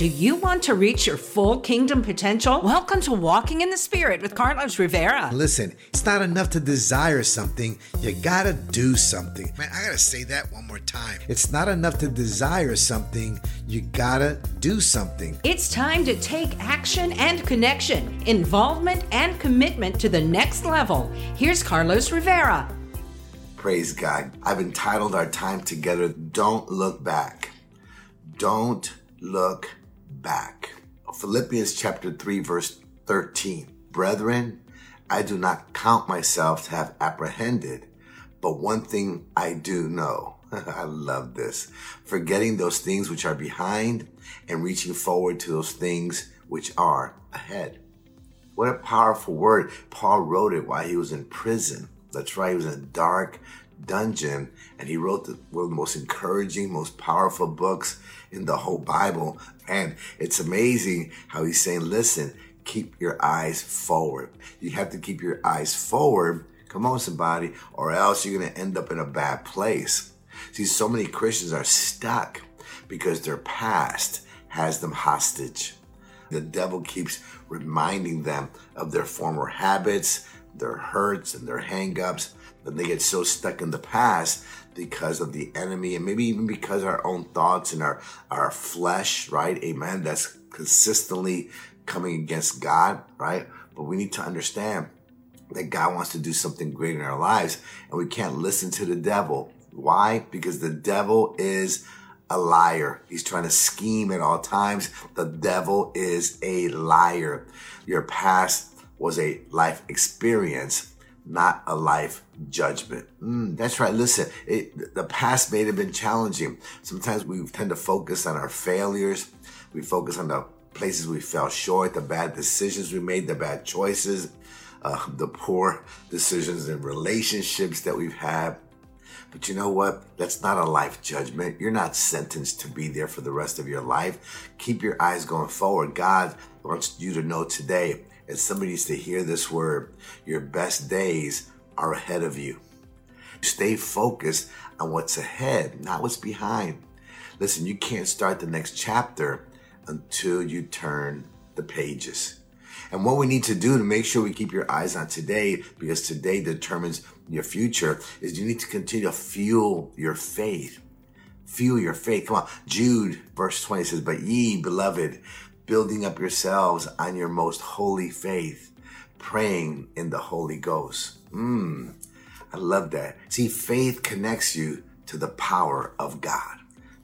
Do you want to reach your full kingdom potential? Welcome to Walking in the Spirit with Carlos Rivera. Listen, it's not enough to desire something, you gotta do something. Man, I gotta say that one more time. It's not enough to desire something, you gotta do something. It's time to take action and connection, involvement and commitment to the next level. Here's Carlos Rivera. Praise God. I've entitled our time together, Don't Look Back. Don't look back. Philippians chapter 3, verse 13. Brethren, I do not count myself to have apprehended, but one thing I do know. I love this. Forgetting those things which are behind and reaching forward to those things which are ahead. What a powerful word. Paul wrote it while he was in prison. That's right. He was in a dark dungeon and he wrote the, one of the most encouraging, most powerful books in the whole Bible. And it's amazing how he's saying, listen, keep your eyes forward. You have to keep your eyes forward. Come on, somebody, or else you're going to end up in a bad place. See, so many Christians are stuck because their past has them hostage. The devil keeps reminding them of their former habits, their hurts, and their hangups. But they get so stuck in the past because of the enemy and maybe even because our own thoughts and our, our flesh, right? Amen. That's consistently coming against God, right? But we need to understand that God wants to do something great in our lives and we can't listen to the devil. Why? Because the devil is a liar. He's trying to scheme at all times. The devil is a liar. Your past was a life experience not a life judgment. Mm, that's right. Listen, it, the past may have been challenging. Sometimes we tend to focus on our failures. We focus on the places we fell short, the bad decisions we made, the bad choices, uh, the poor decisions in relationships that we've had. But you know what? That's not a life judgment. You're not sentenced to be there for the rest of your life. Keep your eyes going forward. God wants you to know today and somebody needs to hear this word. Your best days are ahead of you. Stay focused on what's ahead, not what's behind. Listen, you can't start the next chapter until you turn the pages. And what we need to do to make sure we keep your eyes on today, because today determines your future, is you need to continue to fuel your faith. Fuel your faith. Come on. Jude, verse 20 says, But ye, beloved, building up yourselves on your most holy faith, praying in the Holy Ghost. Mmm, I love that. See, faith connects you to the power of God.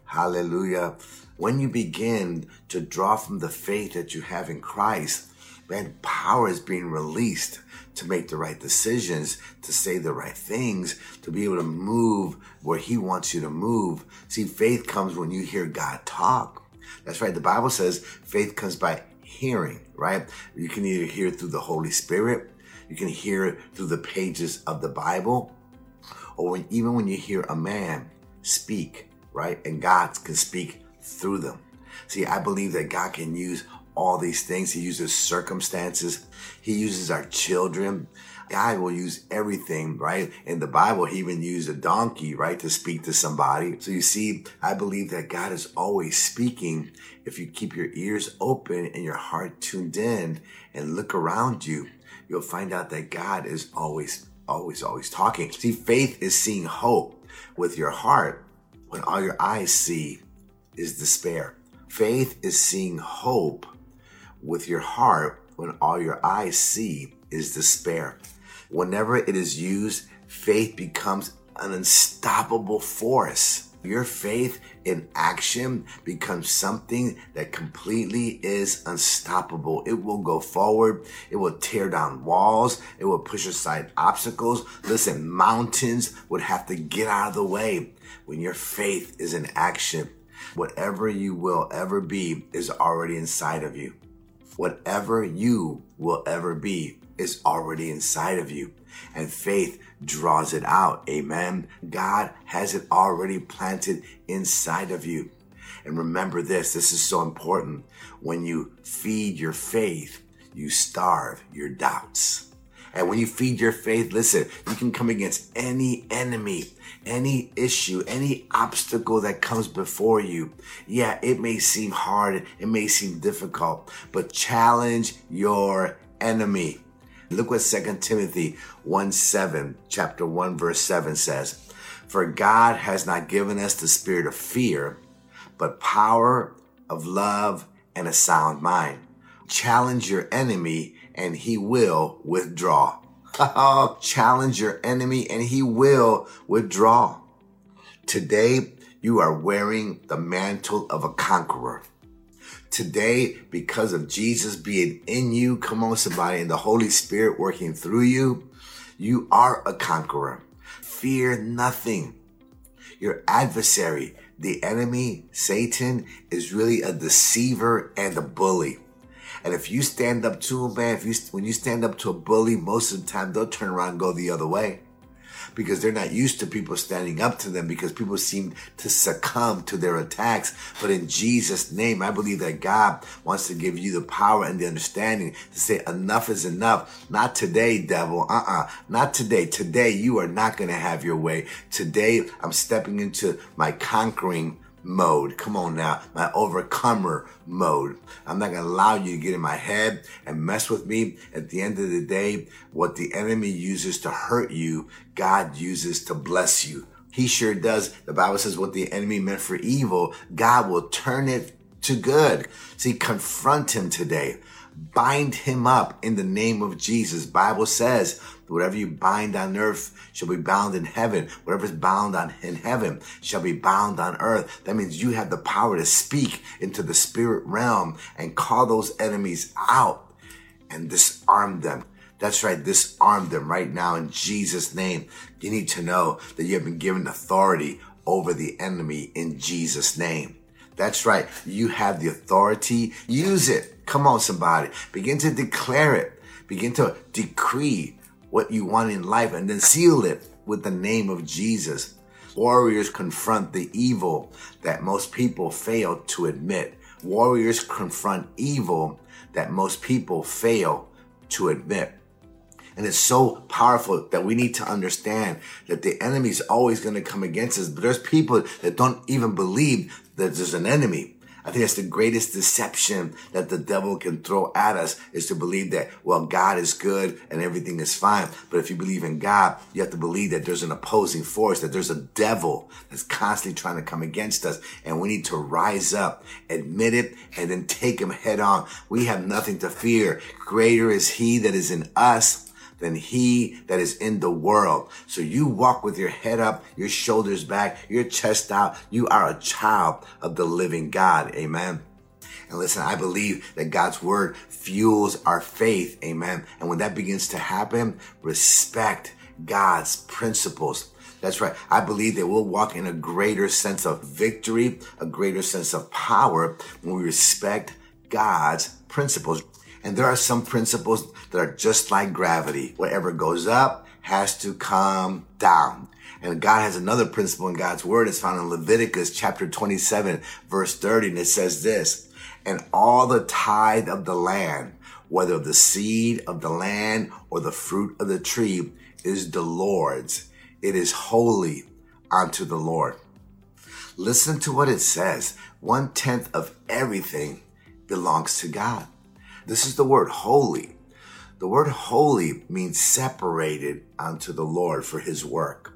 Hallelujah. When you begin to draw from the faith that you have in Christ, man, power is being released to make the right decisions, to say the right things, to be able to move where He wants you to move. See, faith comes when you hear God talk. That's right. The Bible says faith comes by hearing, right? You can either hear through the Holy Spirit, you can hear through the pages of the Bible, or when, even when you hear a man speak, right? And God can speak through them. See, I believe that God can use all these things. He uses circumstances. He uses our children. God will use everything, right? In the Bible, he even used a donkey, right, to speak to somebody. So you see, I believe that God is always speaking if you keep your ears open and your heart tuned in and look around you. You'll find out that God is always, always, always talking. See, faith is seeing hope with your heart when all your eyes see is despair. Faith is seeing hope with your heart when all your eyes see is despair. Whenever it is used, faith becomes an unstoppable force. Your faith in action becomes something that completely is unstoppable. It will go forward. It will tear down walls. It will push aside obstacles. Listen, mountains would have to get out of the way when your faith is in action. Whatever you will ever be is already inside of you. Whatever you will ever be is already inside of you. And faith draws it out. Amen. God has it already planted inside of you. And remember this, this is so important. When you feed your faith, you starve your doubts. And when you feed your faith, listen, you can come against any enemy, any issue, any obstacle that comes before you. Yeah, it may seem hard, it may seem difficult, but challenge your enemy. Look what 2 Timothy 1 7, chapter 1, verse 7 says. For God has not given us the spirit of fear, but power of love and a sound mind. Challenge your enemy and he will withdraw. Challenge your enemy and he will withdraw. Today, you are wearing the mantle of a conqueror. Today, because of Jesus being in you, come on, somebody, and the Holy Spirit working through you, you are a conqueror. Fear nothing. Your adversary, the enemy, Satan, is really a deceiver and a bully. And if you stand up to a man, if you when you stand up to a bully, most of the time they'll turn around and go the other way because they're not used to people standing up to them because people seem to succumb to their attacks. But in Jesus' name, I believe that God wants to give you the power and the understanding to say enough is enough. Not today, devil. Uh-uh. Not today. Today, you are not going to have your way. Today, I'm stepping into my conquering mode. Come on now, my overcomer mode. I'm not to allow you to get in my head and mess with me. At the end of the day, what the enemy uses to hurt you, God uses to bless you. He sure does. The Bible says what the enemy meant for evil, God will turn it to good. See, confront him today. Bind him up in the name of Jesus. Bible says Whatever you bind on earth shall be bound in heaven. Whatever is bound on in heaven shall be bound on earth. That means you have the power to speak into the spirit realm and call those enemies out and disarm them. That's right, disarm them right now in Jesus' name. You need to know that you have been given authority over the enemy in Jesus' name. That's right, you have the authority. Use it. Come on, somebody. Begin to declare it. Begin to decree what you want in life and then seal it with the name of Jesus. Warriors confront the evil that most people fail to admit. Warriors confront evil that most people fail to admit. And it's so powerful that we need to understand that the enemy is always going to come against us. But there's people that don't even believe that there's an enemy. I think that's the greatest deception that the devil can throw at us is to believe that, well, God is good and everything is fine. But if you believe in God, you have to believe that there's an opposing force, that there's a devil that's constantly trying to come against us. And we need to rise up, admit it, and then take him head on. We have nothing to fear. Greater is he that is in us than he that is in the world. So you walk with your head up, your shoulders back, your chest out. You are a child of the living God. Amen. And listen, I believe that God's word fuels our faith. Amen. And when that begins to happen, respect God's principles. That's right. I believe that we'll walk in a greater sense of victory, a greater sense of power when we respect God's principles. And there are some principles that are just like gravity. Whatever goes up has to come down. And God has another principle in God's word. It's found in Leviticus chapter 27, verse 30. And it says this, and all the tithe of the land, whether of the seed of the land or the fruit of the tree is the Lord's. It is holy unto the Lord. Listen to what it says. One tenth of everything belongs to God. This is the word holy. The word holy means separated unto the Lord for his work.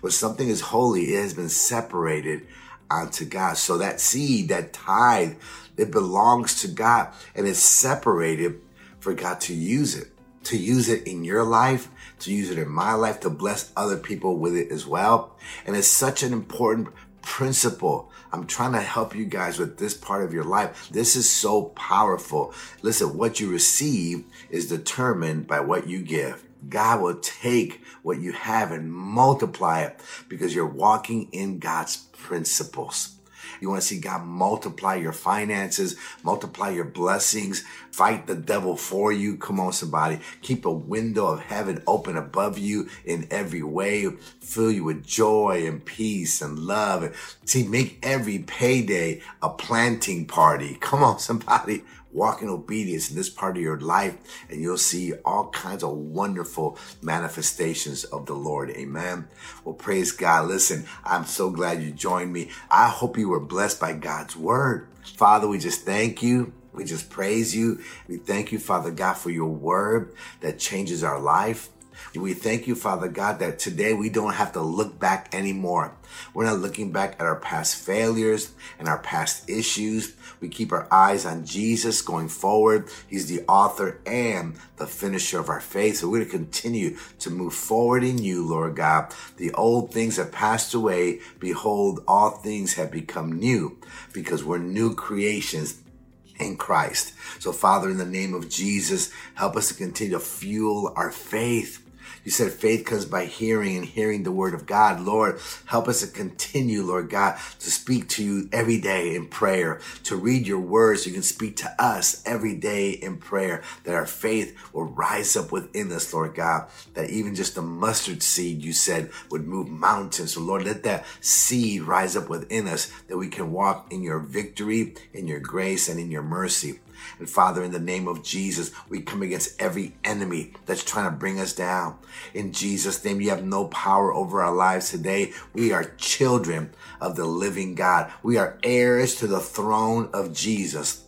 When something is holy, it has been separated unto God. So that seed, that tithe, it belongs to God and it's separated for God to use it, to use it in your life, to use it in my life, to bless other people with it as well. And it's such an important principle. I'm trying to help you guys with this part of your life. This is so powerful. Listen, what you receive is determined by what you give. God will take what you have and multiply it because you're walking in God's principles. You want to see God multiply your finances, multiply your blessings, fight the devil for you. Come on, somebody. Keep a window of heaven open above you in every way. Fill you with joy and peace and love. See, make every payday a planting party. Come on, somebody. Walk in obedience in this part of your life and you'll see all kinds of wonderful manifestations of the Lord. Amen. Well, praise God. Listen, I'm so glad you joined me. I hope you were blessed by God's word. Father, we just thank you. We just praise you. We thank you, Father God, for your word that changes our life. We thank you, Father God, that today we don't have to look back anymore. We're not looking back at our past failures and our past issues. We keep our eyes on Jesus going forward. He's the author and the finisher of our faith. So we're going to continue to move forward in you, Lord God. The old things have passed away. Behold, all things have become new because we're new creations in Christ. So Father, in the name of Jesus, help us to continue to fuel our faith you said faith comes by hearing and hearing the word of God. Lord, help us to continue, Lord God, to speak to you every day in prayer, to read your words. So you can speak to us every day in prayer, that our faith will rise up within us, Lord God, that even just a mustard seed, you said, would move mountains. So Lord, let that seed rise up within us that we can walk in your victory, in your grace, and in your mercy. And Father, in the name of Jesus, we come against every enemy that's trying to bring us down. In Jesus' name, you have no power over our lives today. We are children of the living God. We are heirs to the throne of Jesus.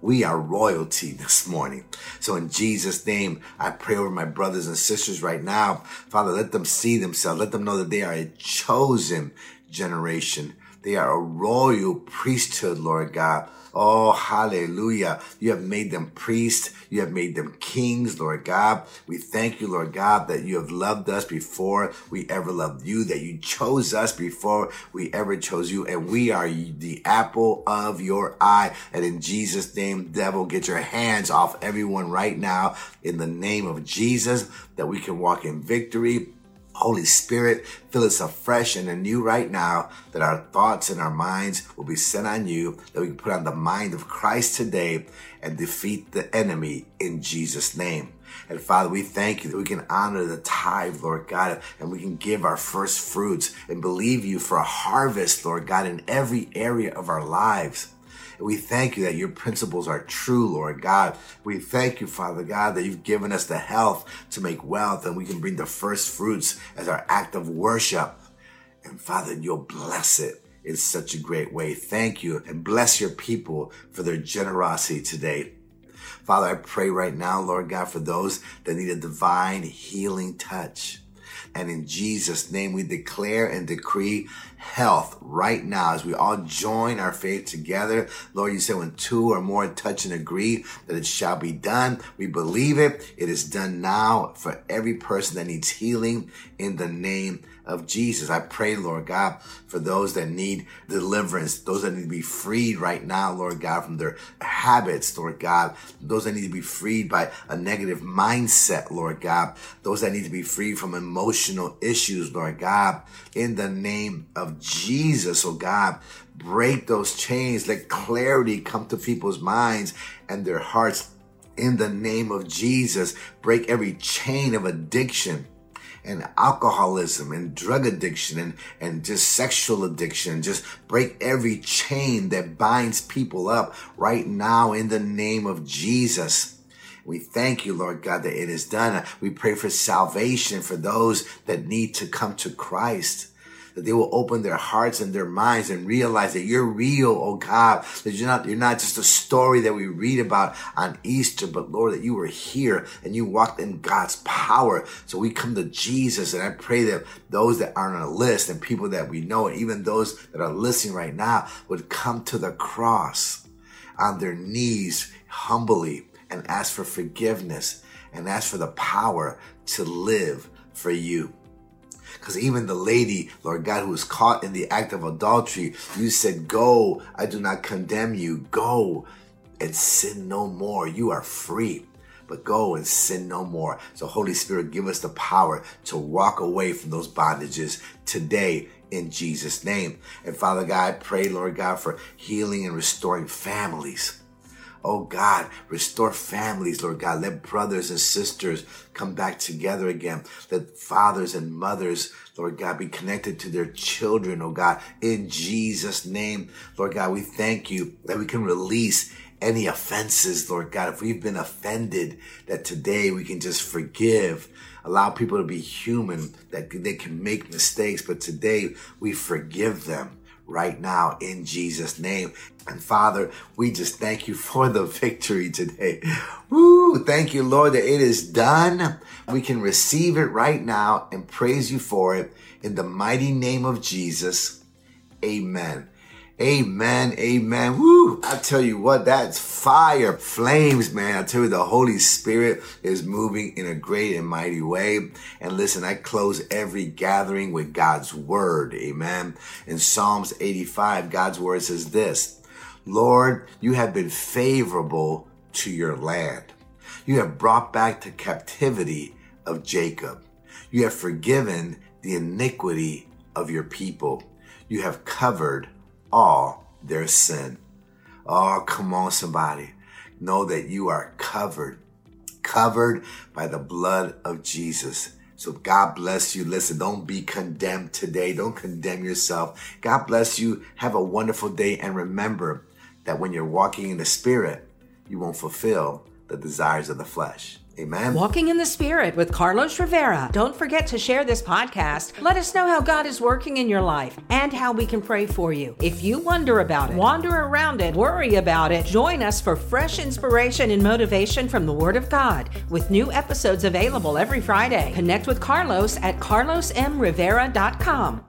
We are royalty this morning. So in Jesus' name, I pray over my brothers and sisters right now. Father, let them see themselves. Let them know that they are a chosen generation. They are a royal priesthood, Lord God. Oh, hallelujah. You have made them priests. You have made them kings, Lord God. We thank you, Lord God, that you have loved us before we ever loved you, that you chose us before we ever chose you. And we are the apple of your eye. And in Jesus' name, devil, get your hands off everyone right now in the name of Jesus, that we can walk in victory Holy Spirit, fill us afresh and anew right now that our thoughts and our minds will be set on you, that we can put on the mind of Christ today and defeat the enemy in Jesus' name. And Father, we thank you that we can honor the tithe, Lord God, and we can give our first fruits and believe you for a harvest, Lord God, in every area of our lives. We thank you that your principles are true, Lord God. We thank you, Father God, that you've given us the health to make wealth and we can bring the first fruits as our act of worship. And Father, you'll bless it in such a great way. Thank you and bless your people for their generosity today. Father, I pray right now, Lord God, for those that need a divine healing touch. And in Jesus' name, we declare and decree health right now as we all join our faith together. Lord, you said when two or more touch and agree that it shall be done. We believe it. It is done now for every person that needs healing in the name of Jesus. I pray, Lord God, for those that need deliverance, those that need to be freed right now, Lord God, from their habits, Lord God, those that need to be freed by a negative mindset, Lord God, those that need to be freed from emotional issues, Lord God, in the name of Jesus, oh God, break those chains, let clarity come to people's minds and their hearts in the name of Jesus. Break every chain of addiction and alcoholism and drug addiction and, and just sexual addiction. Just break every chain that binds people up right now in the name of Jesus. We thank you, Lord God, that it is done. We pray for salvation for those that need to come to Christ that they will open their hearts and their minds and realize that you're real, oh God, that you're not, you're not just a story that we read about on Easter, but Lord, that you were here and you walked in God's power. So we come to Jesus and I pray that those that aren't on a list and people that we know and even those that are listening right now would come to the cross on their knees humbly and ask for forgiveness and ask for the power to live for you. Because even the lady, Lord God, who was caught in the act of adultery, you said, Go, I do not condemn you. Go and sin no more. You are free. But go and sin no more. So, Holy Spirit, give us the power to walk away from those bondages today in Jesus' name. And Father God, I pray, Lord God, for healing and restoring families. Oh God, restore families, Lord God. Let brothers and sisters come back together again. Let fathers and mothers, Lord God, be connected to their children, oh God, in Jesus' name. Lord God, we thank you that we can release any offenses, Lord God, if we've been offended, that today we can just forgive. Allow people to be human, that they can make mistakes, but today we forgive them right now in Jesus' name. And Father, we just thank you for the victory today. Woo! Thank you, Lord, that it is done. We can receive it right now and praise you for it in the mighty name of Jesus. Amen. Amen. Amen. Woo. I tell you what, that's fire flames, man. I tell you, the Holy Spirit is moving in a great and mighty way. And listen, I close every gathering with God's word. Amen. In Psalms 85, God's word says this, Lord, you have been favorable to your land. You have brought back the captivity of Jacob. You have forgiven the iniquity of your people. You have covered all their sin. Oh, come on, somebody. Know that you are covered, covered by the blood of Jesus. So God bless you. Listen, don't be condemned today. Don't condemn yourself. God bless you. Have a wonderful day. And remember that when you're walking in the spirit, you won't fulfill the desires of the flesh. Amen. Walking in the Spirit with Carlos Rivera. Don't forget to share this podcast. Let us know how God is working in your life and how we can pray for you. If you wonder about it, wander around it, worry about it, join us for fresh inspiration and motivation from the Word of God with new episodes available every Friday. Connect with Carlos at carlosmrivera.com.